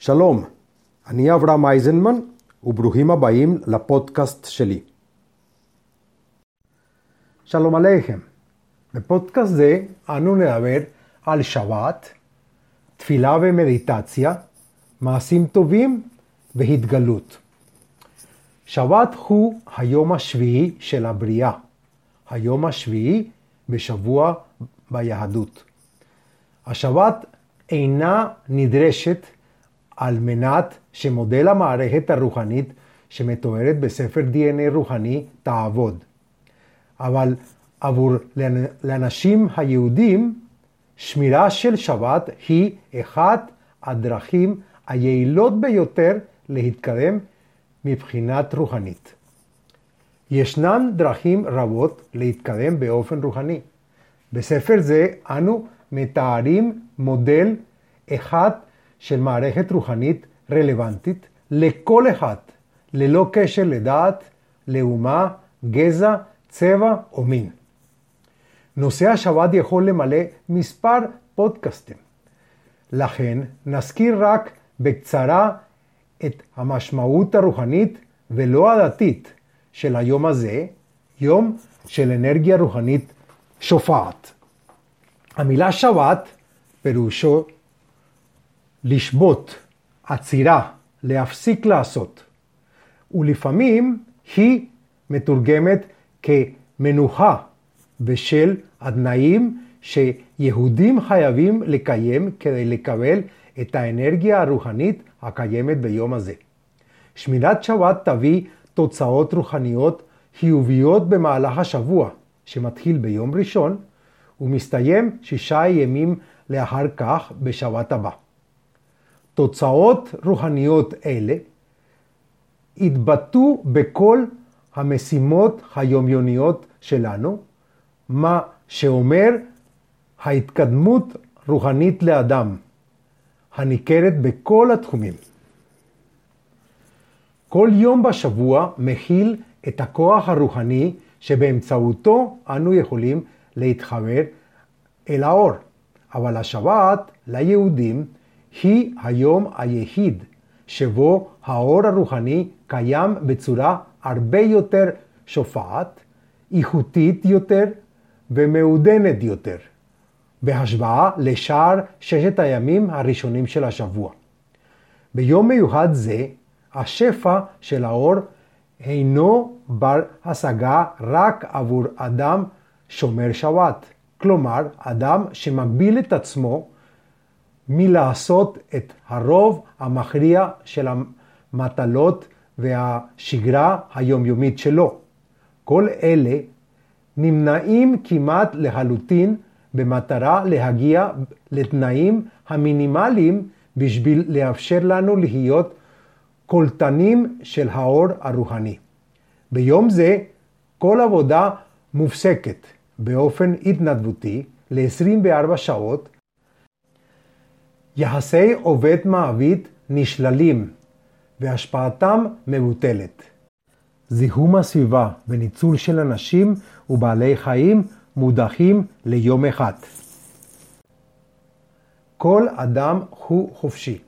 שלום, אני אברהם אייזנמן, וברוכים הבאים לפודקאסט שלי. שלום עליכם. בפודקאסט זה אנו נדבר על שבת, תפילה ומדיטציה, מעשים טובים והתגלות. שבת הוא היום השביעי של הבריאה, היום השביעי בשבוע ביהדות. השבת אינה נדרשת על מנת שמודל המערכת הרוחנית שמתוארת בספר DNA רוחני תעבוד. אבל עבור לאנשים היהודים, שמירה של שבת היא אחת הדרכים היעילות ביותר להתקדם מבחינת רוחנית. ישנן דרכים רבות להתקדם באופן רוחני. בספר זה אנו מתארים מודל אחד של מערכת רוחנית רלוונטית לכל אחד, ללא קשר לדת, לאומה, גזע, צבע או מין. נושא השבת יכול למלא מספר פודקאסטים. לכן נזכיר רק בקצרה את המשמעות הרוחנית ולא הדתית של היום הזה, יום של אנרגיה רוחנית שופעת. המילה שבת פירושו לשבות, עצירה, להפסיק לעשות. ולפעמים היא מתורגמת כמנוחה בשל התנאים שיהודים חייבים לקיים כדי לקבל את האנרגיה הרוחנית הקיימת ביום הזה. שמירת שבת תביא תוצאות רוחניות חיוביות במהלך השבוע, שמתחיל ביום ראשון ומסתיים שישה ימים לאחר כך בשבת הבא. תוצאות רוחניות אלה התבטאו בכל המשימות היומיוניות שלנו, מה שאומר ההתקדמות רוחנית לאדם, הניכרת בכל התחומים. כל יום בשבוע מכיל את הכוח הרוחני שבאמצעותו אנו יכולים להתחבר אל האור. אבל השבת ליהודים היא היום היחיד שבו האור הרוחני קיים בצורה הרבה יותר שופעת, איכותית יותר ומעודנת יותר, בהשוואה לשאר ששת הימים הראשונים של השבוע. ביום מיוחד זה, השפע של האור אינו בר השגה רק עבור אדם שומר שבת, כלומר, אדם שמגביל את עצמו מלעשות את הרוב המכריע של המטלות והשגרה היומיומית שלו. כל אלה נמנעים כמעט לחלוטין במטרה להגיע לתנאים המינימליים בשביל לאפשר לנו להיות קולטנים של האור הרוחני. ביום זה כל עבודה מופסקת באופן התנדבותי ל-24 שעות יחסי עובד-מעביד נשללים והשפעתם מבוטלת. זיהום הסביבה וניצול של אנשים ובעלי חיים מודחים ליום אחד. כל אדם הוא חופשי,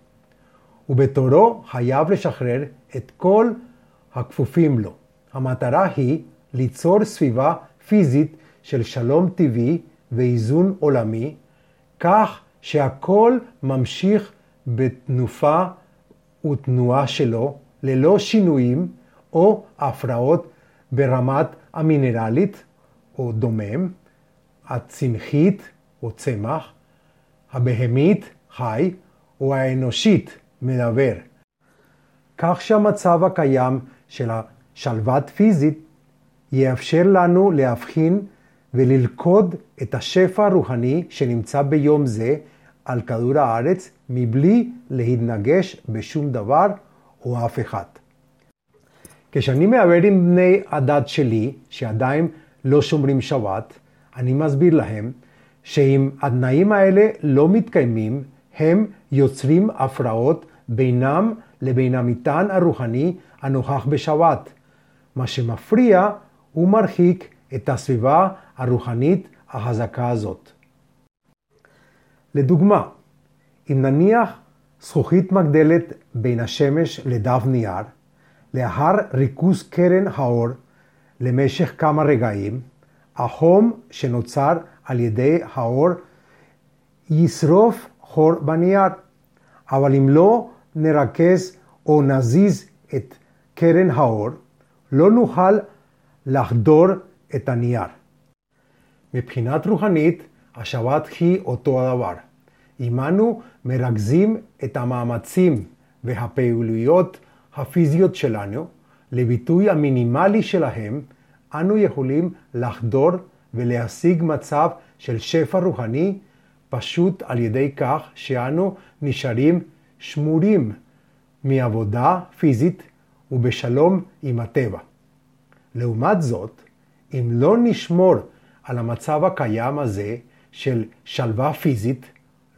ובתורו חייב לשחרר את כל הכפופים לו. המטרה היא ליצור סביבה פיזית של שלום טבעי ואיזון עולמי, כך שהכל ממשיך בתנופה ותנועה שלו, ללא שינויים או הפרעות ברמת המינרלית או דומם, הצמחית או צמח, הבהמית חי או האנושית מדבר. כך שהמצב הקיים של השלוות פיזית יאפשר לנו להבחין וללכוד את השפע הרוחני שנמצא ביום זה על כדור הארץ מבלי להתנגש בשום דבר או אף אחד. כשאני מעבר עם בני הדת שלי, שעדיין לא שומרים שבת, אני מסביר להם שאם התנאים האלה לא מתקיימים, הם יוצרים הפרעות בינם לבין המטען הרוחני הנוכח בשבת, מה שמפריע ומרחיק את הסביבה הרוחנית החזקה הזאת. לדוגמה, אם נניח זכוכית מגדלת בין השמש לדף נייר, לאחר ריכוז קרן האור למשך כמה רגעים, החום שנוצר על ידי האור ישרוף חור בנייר. אבל אם לא נרכז או נזיז את קרן האור, לא נוכל לחדור את הנייר. מבחינת רוחנית, השבת היא אותו הדבר. אנו מרכזים את המאמצים והפעילויות הפיזיות שלנו לביטוי המינימלי שלהם, אנו יכולים לחדור ולהשיג מצב של שפע רוחני פשוט על ידי כך שאנו נשארים שמורים מעבודה פיזית ובשלום עם הטבע. לעומת זאת, אם לא נשמור על המצב הקיים הזה של שלווה פיזית,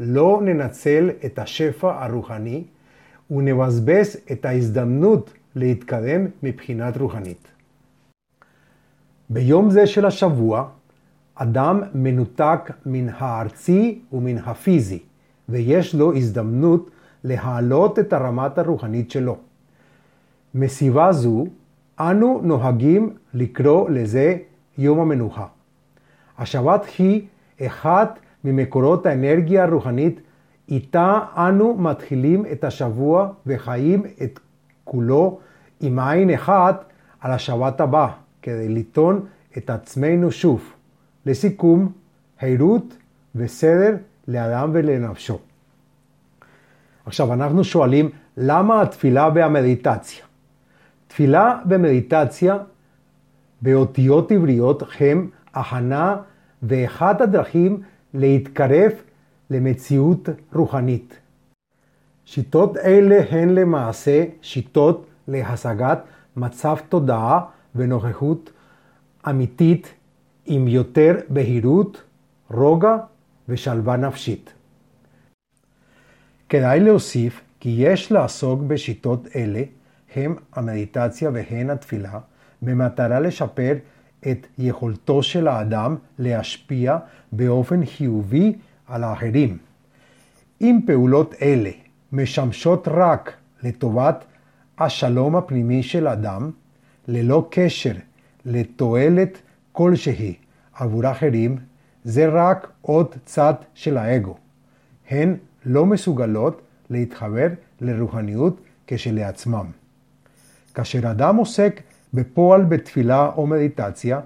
לא ננצל את השפע הרוחני ונבזבז את ההזדמנות להתקדם מבחינת רוחנית. ביום זה של השבוע, אדם מנותק מן הארצי ומן הפיזי, ויש לו הזדמנות להעלות את הרמת הרוחנית שלו. מסיבה זו, אנו נוהגים לקרוא לזה יום המנוחה. השבת היא אחת ממקורות האנרגיה הרוחנית איתה אנו מתחילים את השבוע וחיים את כולו עם עין אחת על השבת הבא, כדי לטעון את עצמנו שוב. לסיכום, חירות וסדר לאדם ולנפשו. עכשיו, אנחנו שואלים, למה התפילה והמדיטציה? תפילה ומדיטציה באותיות עבריות הם הכנה ואחת הדרכים להתקרב למציאות רוחנית. שיטות אלה הן למעשה שיטות להשגת מצב תודעה ונוכחות אמיתית עם יותר בהירות, רוגע ושלווה נפשית. כדאי להוסיף כי יש לעסוק בשיטות אלה, הם המדיטציה והן התפילה, במטרה לשפר את יכולתו של האדם להשפיע באופן חיובי על האחרים. אם פעולות אלה משמשות רק לטובת השלום הפנימי של אדם, ללא קשר לתועלת כלשהי עבור אחרים, זה רק עוד צד של האגו. הן לא מסוגלות להתחבר לרוחניות כשלעצמם. כאשר אדם עוסק בפועל בתפילה או מדיטציה,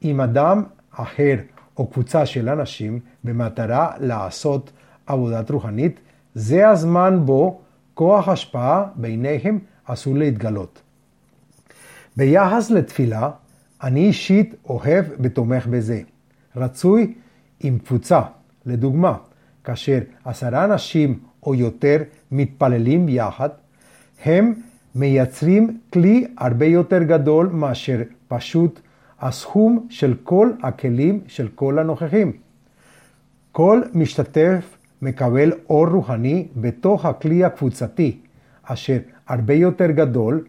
עם אדם אחר או קבוצה של אנשים במטרה לעשות עבודת רוחנית, זה הזמן בו כוח השפעה ביניהם עשוי להתגלות. ביחס לתפילה, אני אישית אוהב ותומך בזה. רצוי עם קבוצה, לדוגמה, כאשר עשרה אנשים או יותר מתפללים יחד, הם מייצרים כלי הרבה יותר גדול מאשר פשוט הסכום של כל הכלים של כל הנוכחים. כל משתתף מקבל אור רוחני בתוך הכלי הקבוצתי, אשר הרבה יותר גדול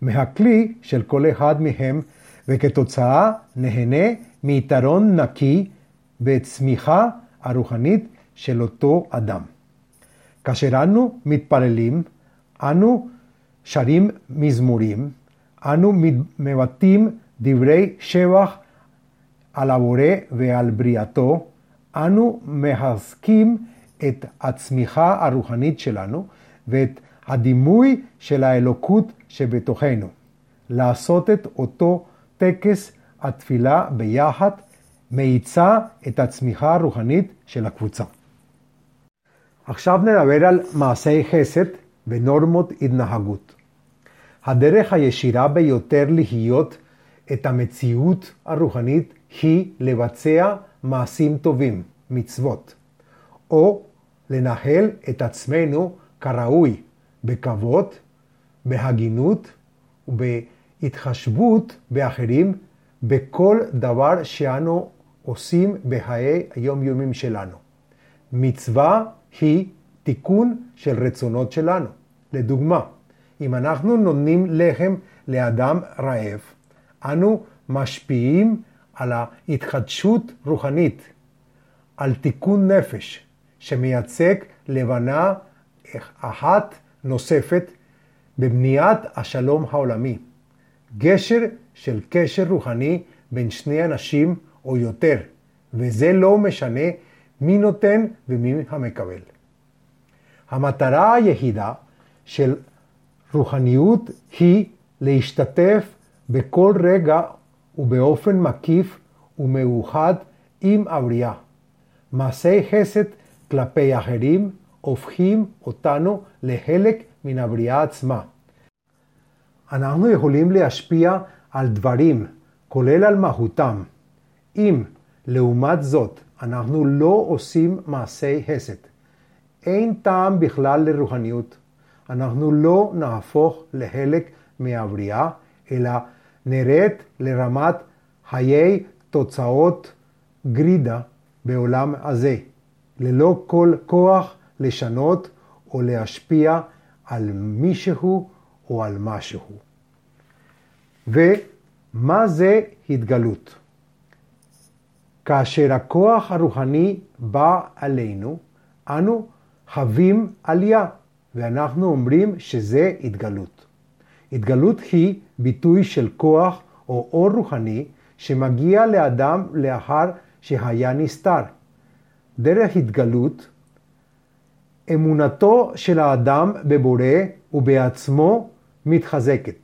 מהכלי של כל אחד מהם, וכתוצאה נהנה מיתרון נקי בצמיחה הרוחנית של אותו אדם. כאשר אנו מתפללים, אנו שרים מזמורים, אנו מבטאים דברי שבח על הבורא ועל בריאתו, אנו מחזקים את הצמיחה הרוחנית שלנו ואת הדימוי של האלוקות שבתוכנו. לעשות את אותו טקס התפילה ביחד מאיצה את הצמיחה הרוחנית של הקבוצה. עכשיו נדבר על מעשי חסד ונורמות התנהגות. הדרך הישירה ביותר להיות את המציאות הרוחנית היא לבצע מעשים טובים, מצוות, או לנהל את עצמנו כראוי, בכבוד, בהגינות ובהתחשבות באחרים בכל דבר שאנו עושים בחיי היומיומים שלנו. מצווה היא תיקון של רצונות שלנו. לדוגמה, אם אנחנו נותנים לחם לאדם רעב, אנו משפיעים על ההתחדשות רוחנית, על תיקון נפש, שמייצג לבנה אחת נוספת בבניית השלום העולמי. גשר של קשר רוחני בין שני אנשים או יותר, וזה לא משנה מי נותן ומי המקבל. המטרה היחידה של רוחניות היא להשתתף בכל רגע ובאופן מקיף ומאוחד עם הבריאה. מעשי חסד כלפי אחרים הופכים אותנו לחלק מן הבריאה עצמה. אנחנו יכולים להשפיע על דברים, כולל על מהותם. אם, לעומת זאת, אנחנו לא עושים מעשי חסד, אין טעם בכלל לרוחניות. אנחנו לא נהפוך לחלק מהבריאה, אלא נרד לרמת חיי תוצאות גרידה בעולם הזה, ללא כל כוח לשנות או להשפיע על מישהו או על משהו. ומה זה התגלות? כאשר הכוח הרוחני בא עלינו, אנו חווים עלייה, ואנחנו אומרים שזה התגלות. התגלות היא ביטוי של כוח או אור רוחני שמגיע לאדם לאחר שהיה נסתר. דרך התגלות, אמונתו של האדם בבורא ובעצמו מתחזקת.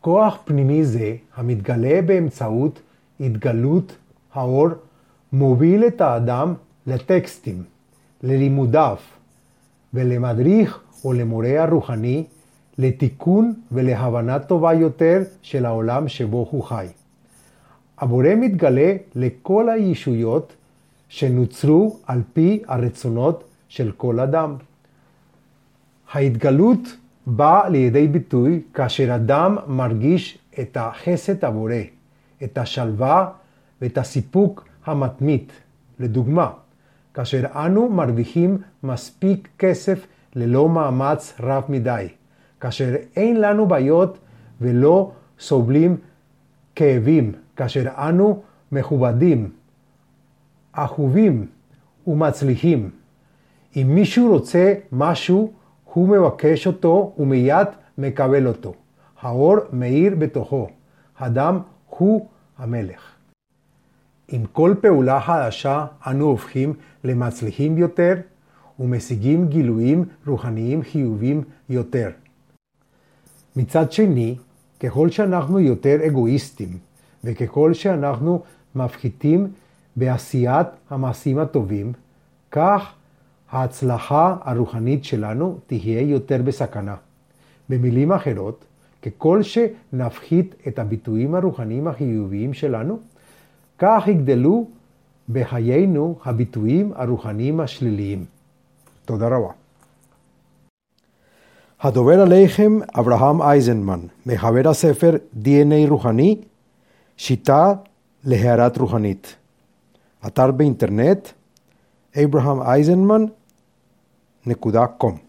כוח פנימי זה, המתגלה באמצעות התגלות האור, מוביל את האדם לטקסטים, ללימודיו, ולמדריך או למורה הרוחני לתיקון ולהבנה טובה יותר של העולם שבו הוא חי. הבורא מתגלה לכל הישויות שנוצרו על פי הרצונות של כל אדם. ההתגלות באה לידי ביטוי כאשר אדם מרגיש את החסד הבורא, את השלווה ואת הסיפוק המתמיד. לדוגמה, כאשר אנו מרוויחים מספיק כסף ללא מאמץ רב מדי, כאשר אין לנו בעיות ולא סובלים כאבים, כאשר אנו מכובדים, אהובים ומצליחים. אם מישהו רוצה משהו, הוא מבקש אותו ומיד מקבל אותו. האור מאיר בתוכו. הדם הוא המלך. עם כל פעולה חדשה אנו הופכים למצליחים יותר ומשיגים גילויים רוחניים חיוביים יותר. מצד שני, ככל שאנחנו יותר אגואיסטים וככל שאנחנו מפחיתים בעשיית המעשים הטובים, כך ההצלחה הרוחנית שלנו תהיה יותר בסכנה. במילים אחרות, ככל שנפחית את הביטויים הרוחניים החיוביים שלנו, כך יגדלו בחיינו הביטויים הרוחניים השליליים. תודה רבה. הדובר עליכם אברהם אייזנמן, מחבר הספר DNA רוחני, שיטה להערת רוחנית. אתר באינטרנט abrahameisenman.com